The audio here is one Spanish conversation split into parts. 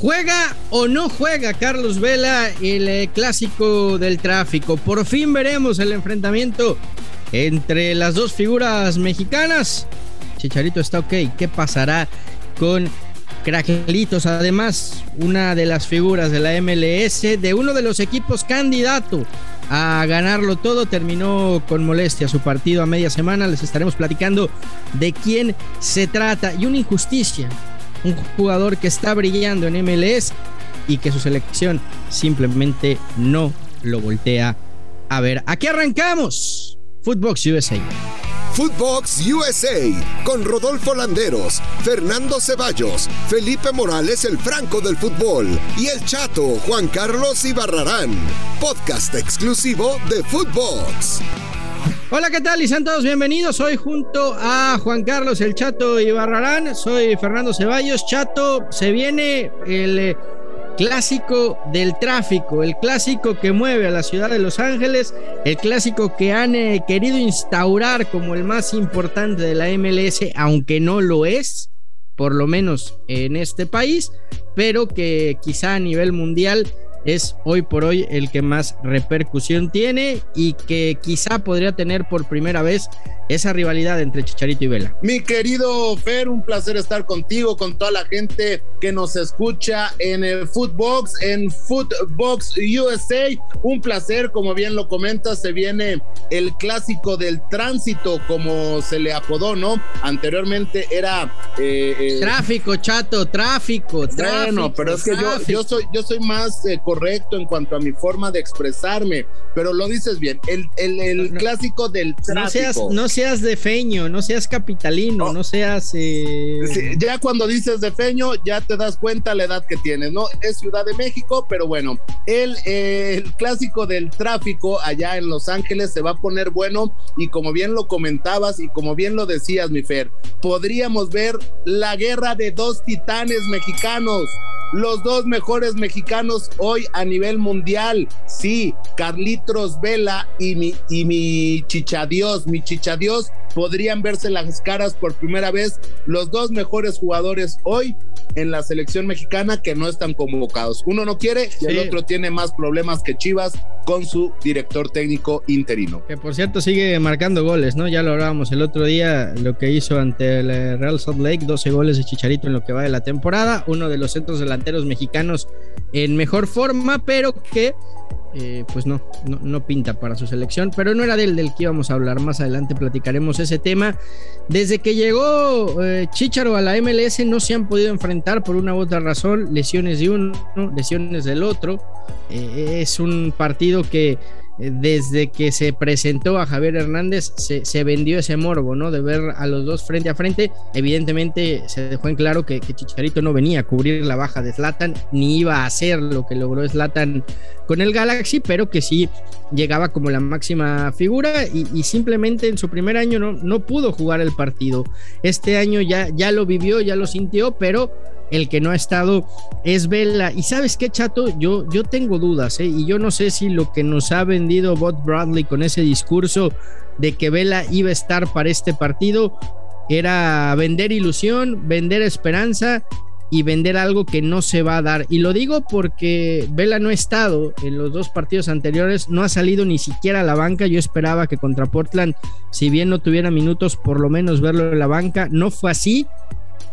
¿Juega o no juega Carlos Vela el eh, clásico del tráfico? Por fin veremos el enfrentamiento entre las dos figuras mexicanas. Chicharito está ok. ¿Qué pasará con Cracklitos? Además, una de las figuras de la MLS, de uno de los equipos candidato a ganarlo todo, terminó con molestia su partido a media semana. Les estaremos platicando de quién se trata y una injusticia un jugador que está brillando en MLS y que su selección simplemente no lo voltea a ver. Aquí arrancamos. Footbox USA. Footbox USA con Rodolfo Landeros, Fernando Ceballos, Felipe Morales el Franco del Fútbol y el Chato Juan Carlos Ibarrarán. Podcast exclusivo de Footbox. Hola, ¿qué tal? Y sean todos bienvenidos. Hoy junto a Juan Carlos El Chato y Barrarán. Soy Fernando Ceballos. Chato, se viene el eh, clásico del tráfico, el clásico que mueve a la ciudad de Los Ángeles, el clásico que han eh, querido instaurar como el más importante de la MLS, aunque no lo es, por lo menos en este país, pero que quizá a nivel mundial es hoy por hoy el que más repercusión tiene y que quizá podría tener por primera vez esa rivalidad entre Chicharito y Vela. Mi querido Fer, un placer estar contigo, con toda la gente que nos escucha en el Footbox, en Footbox USA. Un placer, como bien lo comentas, se viene el clásico del tránsito, como se le apodó, ¿no? Anteriormente era... Eh, eh, tráfico, chato, tráfico, Bueno, pero es que yo, yo, soy, yo soy más eh, correcto en cuanto a mi forma de expresarme, pero lo dices bien, el, el, clásico del tráfico. No seas, seas de feño, no seas capitalino, no, seas. Eh, ya cuando dices de feño, ya te das cuenta la edad que tienes, ¿no? Es Ciudad de México, pero bueno, el, el clásico del tráfico allá en Los Ángeles se va a poner bueno y como bien lo comentabas y como bien lo decías, mi Fer, podríamos ver la guerra de dos titanes mexicanos los dos mejores mexicanos hoy a nivel mundial. Sí, Carlitos Vela y mi, y mi chichadios, mi chichadios podrían verse las caras por primera vez los dos mejores jugadores hoy en la selección mexicana que no están convocados. Uno no quiere y el otro tiene más problemas que Chivas con su director técnico interino. Que por cierto sigue marcando goles, ¿no? Ya lo hablábamos el otro día, lo que hizo ante el eh, Real Salt Lake, 12 goles de Chicharito en lo que va de la temporada, uno de los centros delanteros mexicanos en mejor forma, pero que eh, pues no, no, pinta para su selección, pero no era del, del que íbamos a hablar. Más adelante platicaremos ese tema. Desde que llegó eh, Chicharo a la MLS no se han podido enfrentar por una u otra razón, lesiones de uno, lesiones del otro. Eh, es un partido que desde que se presentó a Javier Hernández se, se, vendió ese morbo, ¿no? De ver a los dos frente a frente. Evidentemente se dejó en claro que, Chicharito no venía a cubrir la baja de Slatan, ni iba a hacer lo que logró Slatan con el Galaxy, pero que sí llegaba como la máxima figura y, simplemente en su primer año no, no pudo jugar el partido. Este año ya, ya lo vivió, ya lo sintió, pero el que no ha estado es Vela. Y sabes qué, chato, yo, yo tengo dudas, ¿eh? y yo no sé si lo que nos ha vendido Bob Bradley con ese discurso de que Vela iba a estar para este partido era vender ilusión, vender esperanza y vender algo que no se va a dar. Y lo digo porque Vela no ha estado en los dos partidos anteriores, no ha salido ni siquiera a la banca. Yo esperaba que contra Portland, si bien no tuviera minutos, por lo menos verlo en la banca. No fue así.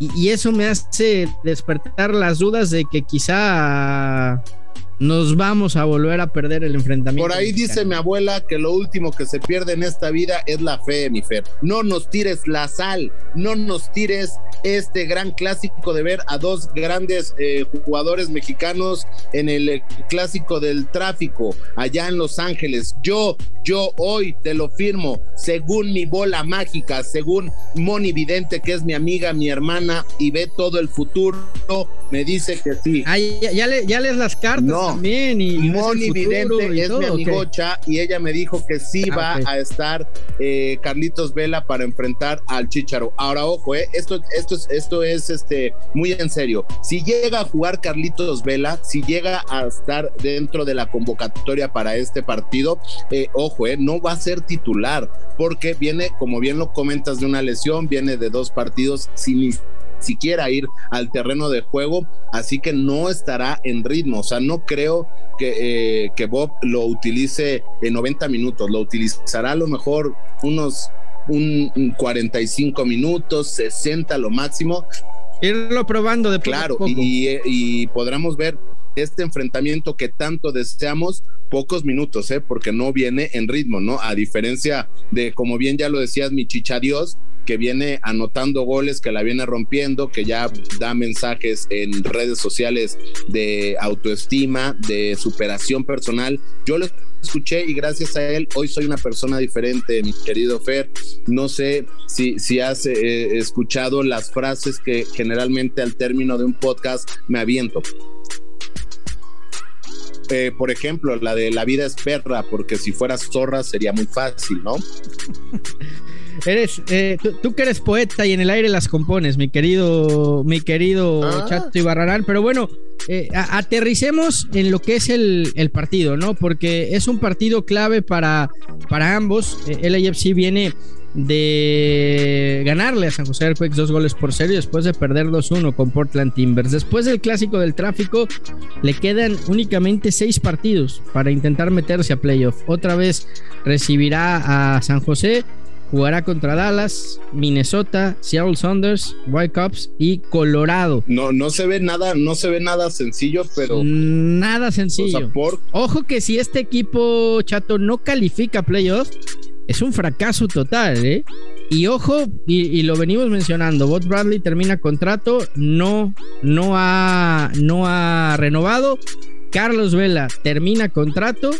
Y, eso me hace despertar las dudas de que quizá nos vamos a volver a perder el enfrentamiento. Por ahí dice mi abuela que lo último que se pierde en esta vida es la fe, mi Fer. No nos tires la sal, no nos tires este gran clásico de ver a dos grandes eh, jugadores mexicanos en el clásico del tráfico allá en Los Ángeles. Yo, yo hoy te lo firmo, según mi bola mágica, según Moni Vidente, que es mi amiga, mi hermana y ve todo el futuro, me dice que sí. ya, le, ya lees las cartas. No, también. Y Moni Vidente es mi amigocha y ella me dijo que sí ah, va a estar eh, Carlitos Vela para enfrentar al Chicharo. Ahora, ojo, eh, esto, esto, es, esto es este, muy en serio. Si llega a jugar Carlitos Vela, si llega a estar dentro de la convocatoria para este partido, eh, ojo, eh, no va a ser titular porque viene, como bien lo comentas, de una lesión, viene de dos partidos sin siquiera ir al terreno de juego, así que no estará en ritmo. O sea, no creo que, eh, que Bob lo utilice en 90 minutos, lo utilizará a lo mejor unos un, 45 minutos, 60 lo máximo. Irlo probando de Claro, Y, y podremos ver este enfrentamiento que tanto deseamos pocos minutos, ¿eh? porque no viene en ritmo, ¿no? A diferencia de, como bien ya lo decías, mi chicha Dios, que viene anotando goles, que la viene rompiendo, que ya da mensajes en redes sociales de autoestima, de superación personal. Yo lo escuché y gracias a él hoy soy una persona diferente, mi querido Fer. No sé si, si has eh, escuchado las frases que generalmente al término de un podcast me aviento. Eh, por ejemplo, la de la vida es perra, porque si fueras zorra sería muy fácil, ¿no? Eres, eh, tú, que eres poeta y en el aire las compones, mi querido, mi querido ah. Chato Ibarrarán, pero bueno, eh, aterricemos en lo que es el, partido, ¿no? Porque es un partido clave para, para ambos. El AFC viene de ganarle a San José Earthquakes dos goles por cero y después de perder 2-1 con Portland Timbers. Después del clásico del tráfico, le quedan únicamente seis partidos para intentar meterse a playoff. Otra vez recibirá a San José, jugará contra Dallas, Minnesota, Seattle Saunders, Whitecaps y Colorado. No, no se ve nada, no se ve nada sencillo, pero nada sencillo. Ojo que si este equipo chato no califica a playoff, es un fracaso total, ¿eh? Y ojo, y, lo venimos mencionando, Bot Bradley termina contrato, no, no ha, no ha renovado. Carlos Vela termina contrato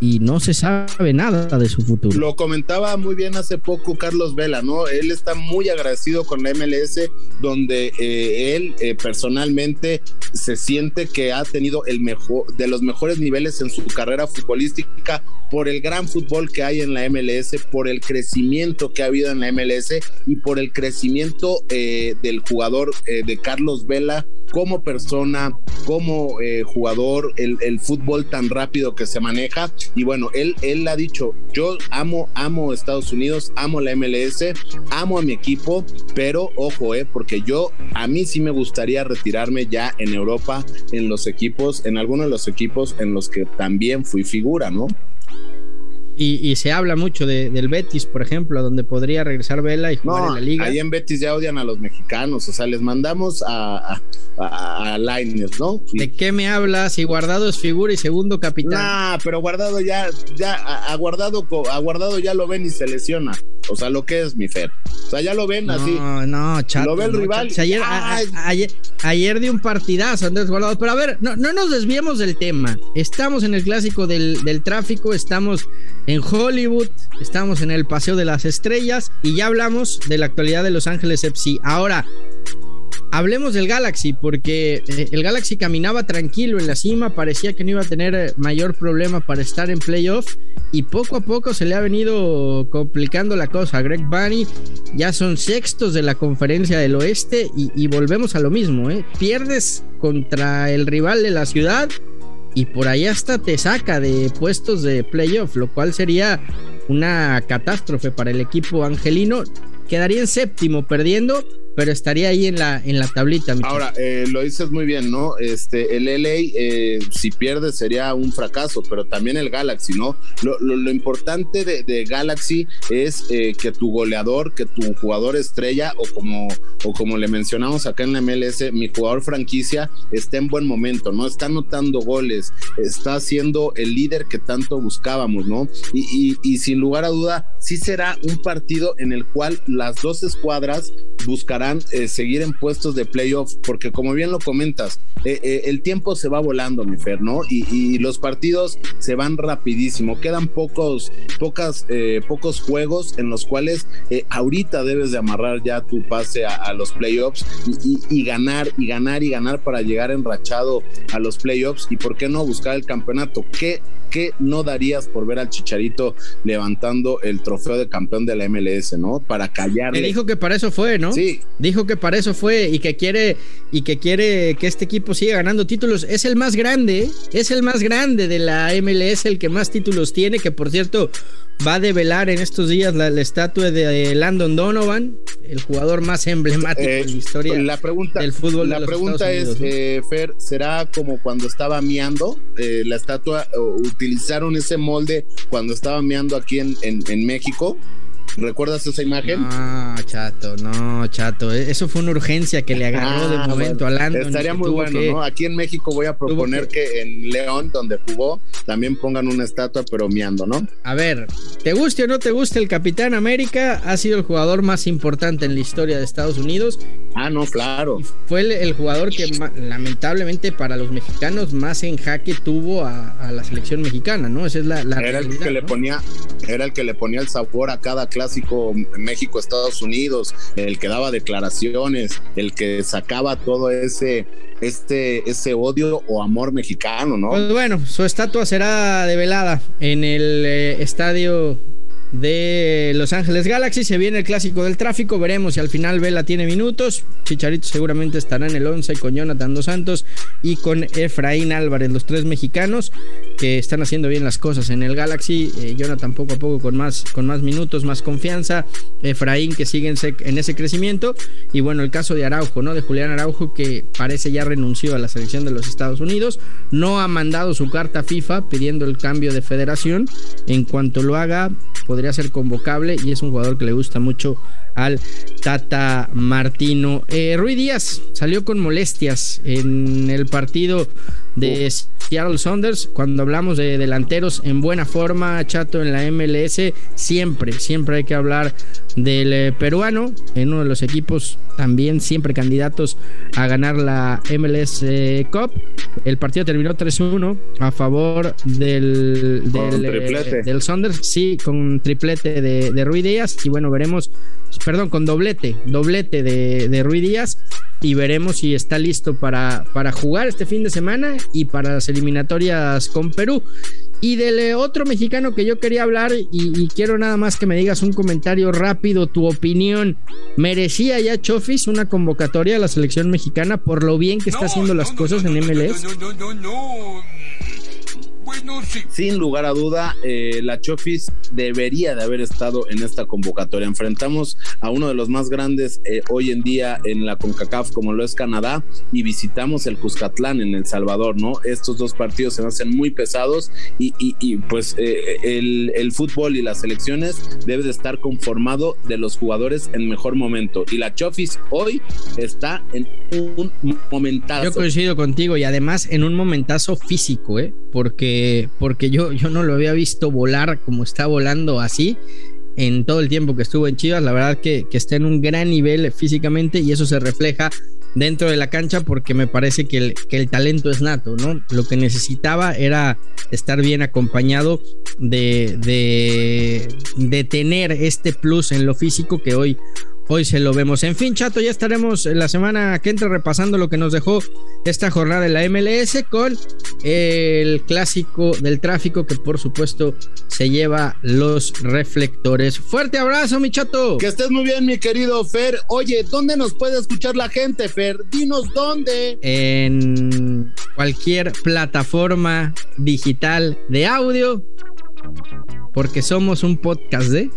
y no se sabe nada de su futuro. Lo comentaba muy bien hace poco Carlos Vela, ¿no? Él está muy agradecido con la MLS, donde eh, él eh, personalmente se siente que ha tenido el mejor, de los mejores niveles en su carrera futbolística por el gran fútbol que hay en la MLS, por el crecimiento que ha habido en la MLS y por el crecimiento eh, del jugador de Carlos Vela como persona, como jugador, el, el fútbol tan rápido que se maneja y bueno, él, él ha dicho, yo amo, amo Estados Unidos, amo la MLS, amo a mi equipo, pero ojo, eh, porque yo, a mí sí me gustaría retirarme ya en Europa, en los equipos, en algunos de los equipos en los que también fui figura, ¿no? Y, se habla mucho de, del Betis, por ejemplo, donde podría regresar Vela y jugar en la liga. Ahí en Betis ya odian a los mexicanos, o sea, les mandamos a, a, a ¿no? ¿De qué me hablas? Y Guardado es figura y segundo capitán. Nah, pero Guardado ya, ya, a, Guardado, a Guardado ya lo ven y se lesiona. O sea, lo que es mi Fer. O sea, ya lo ven así. No, no, chato. Lo ve el rival. ayer, ayer, ayer, de un partidazo, Andrés Guardado. Pero a ver, no, no nos desviemos del tema. Estamos en el clásico del, del tráfico, estamos en Hollywood, estamos en el Paseo de las Estrellas y ya hablamos de la actualidad de Los Ángeles FC. Ahora, hablemos del Galaxy, porque eh, el Galaxy caminaba tranquilo en la cima, parecía que no iba a tener eh, mayor problema para estar en playoff y poco a poco se le ha venido complicando la cosa. Greg Bunny ya son sextos de la conferencia del oeste y, volvemos a lo mismo, ¿eh? Pierdes contra el rival de la ciudad y por ahí hasta te saca de puestos de playoff, lo cual sería una catástrofe para el equipo angelino. Quedaría en séptimo perdiendo, pero estaría ahí en la, en la tablita. Ahora, eh, lo dices muy bien, ¿no? Este, el LA, eh, si pierde, sería un fracaso, pero también el Galaxy, ¿no? Lo, lo, importante de, Galaxy es eh, que tu goleador, que tu jugador estrella, o como, o como le mencionamos acá en la MLS, mi jugador franquicia, esté en buen momento, ¿no? Está anotando goles, está siendo el líder que tanto buscábamos, ¿no? Y, y, y sin lugar a duda, sí será un partido en el cual las dos escuadras buscarán eh, seguir en puestos de playoff, porque como bien lo comentas, eh, eh, el tiempo se va volando, mi Fer, ¿no? Y, los partidos se van rapidísimo, quedan pocos, pocas, pocos juegos en los cuales ahorita debes de amarrar ya tu pase a, los playoffs y, y, ganar y ganar y ganar para llegar enrachado a los playoffs y por qué no buscar el campeonato. ¿Qué ¿qué no darías por ver al Chicharito levantando el trofeo de campeón de la MLS, ¿no? Para callarle. Le dijo que para eso fue, ¿no? Sí. Dijo que para eso fue y que quiere y que quiere que este equipo siga ganando títulos. Es el más grande, es el más grande de la MLS, el que más títulos tiene, que por cierto va a develar en estos días la, estatua de Landon Donovan, el jugador más emblemático en la eh, historia la pregunta, del fútbol. La pregunta es, eh, Fer, ¿será como cuando estaba meando eh, la estatua? ¿Utilizaron ese molde cuando estaba meando aquí en, en México? ¿Recuerdas esa imagen? No, chato, no, chato. E-, eso fue una urgencia que le agarró de ah, momento a Landon. Estaría muy bueno, ¿no? Aquí en México voy a proponer que... en León, donde jugó, también pongan una estatua, pero miando, ¿no? A ver, te guste o no te guste, el Capitán América ha sido el jugador más importante en la historia de Estados Unidos. Ah, no, claro. fue el, jugador que lamentablemente para los mexicanos más en jaque tuvo a, la selección mexicana, ¿no? Esa es la, era el que le ponía, era el que le ponía el sabor a cada clásico México-Estados Unidos, el que daba declaraciones, el que sacaba todo ese, este, ese odio o amor mexicano, ¿no? Pues bueno, su estatua será develada en el eh, estadio de Los Ángeles Galaxy. Se viene el clásico del tráfico. Veremos si al final Vela tiene minutos. Chicharito seguramente estará en el 11 con Jonathan Dos Santos y con Efraín Álvarez, los tres mexicanos que están haciendo bien las cosas en el Galaxy. Eh, Jonathan poco a poco con más, con más minutos, más confianza. Efraín que sigue en, ese crecimiento. Y bueno, el caso de Araujo, ¿no? De Julián Araujo que parece ya renunció a la selección de los Estados Unidos. No ha mandado su carta FIFA pidiendo el cambio de federación. En cuanto lo haga, podría ser convocable y es un jugador que le gusta mucho al Tata Martino. Eh, Rui Díaz salió con molestias en el partido de Seattle Saunders. Cuando hablamos de delanteros en buena forma, chato en la MLS, siempre, siempre hay que hablar del eh, peruano, en uno de los equipos también siempre candidatos a ganar la MLS eh, Cup. El partido terminó 3-1 a favor del, del, del, Saunders, sí, con triplete de, de Rui Díaz. Y bueno, veremos perdón, con doblete, doblete de, de Rui Díaz y veremos si está listo para, para jugar este fin de semana y para las eliminatorias con Perú. Y del eh, otro mexicano que yo quería hablar y, quiero nada más que me digas un comentario rápido, tu opinión. ¿Merecía ya Chofis una convocatoria a la selección mexicana por lo bien que está haciendo las cosas en MLS? No, no, no, sin lugar a duda, eh, la Chofis debería de haber estado en esta convocatoria. Enfrentamos a uno de los más grandes eh, hoy en día en la CONCACAF, como lo es Canadá, y visitamos el Cuscatlán en El Salvador, ¿no? Estos dos partidos se me hacen muy pesados y, pues eh, el, fútbol y las selecciones debe de estar conformado de los jugadores en mejor momento. Y la Chofis hoy está en un momentazo. Yo coincido contigo y además en un momentazo físico, ¿eh? Porque porque yo, yo no lo había visto volar como está volando así en todo el tiempo que estuvo en Chivas. La verdad que, está en un gran nivel físicamente y eso se refleja dentro de la cancha porque me parece que el, que el talento es nato, ¿no? Lo que necesitaba era estar bien acompañado de, de, de tener este plus en lo físico que hoy hoy se lo vemos. En fin, chato, ya estaremos la semana que entra repasando lo que nos dejó esta jornada de la MLS con el clásico del tráfico que por supuesto se lleva los reflectores. Fuerte abrazo, mi chato. Que estés muy bien, mi querido Fer. Oye, ¿dónde nos puede escuchar la gente, Fer? Dinos dónde. En cualquier plataforma digital de audio. Porque somos un podcast de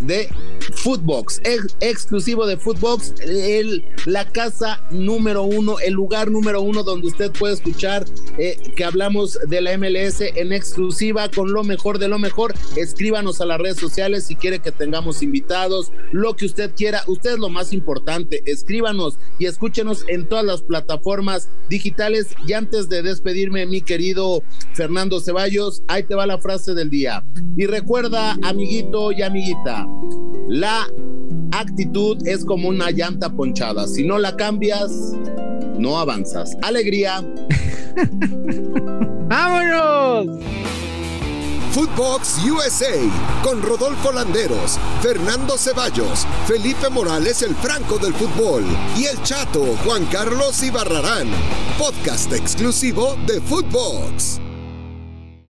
de Footbox, exclusivo de Footbox, el, la casa número uno, el lugar número uno donde usted puede escuchar eh, que hablamos de la MLS en exclusiva con lo mejor de lo mejor. Escríbanos a las redes sociales si quiere que tengamos invitados, lo que usted quiera. Usted es lo más importante. Escríbanos y escúchenos en todas las plataformas digitales. Y antes de despedirme, mi querido Fernando Ceballos, ahí te va la frase del día. Y recuerda, amiguito y amiguita, la actitud es como una llanta ponchada. Si no la cambias, no avanzas. Alegría. ¡Vámonos! Footbox USA con Rodolfo Landeros, Fernando Ceballos, Felipe Morales el Franco del Fútbol y el Chato Juan Carlos Ibarrarán. Podcast exclusivo de Footbox.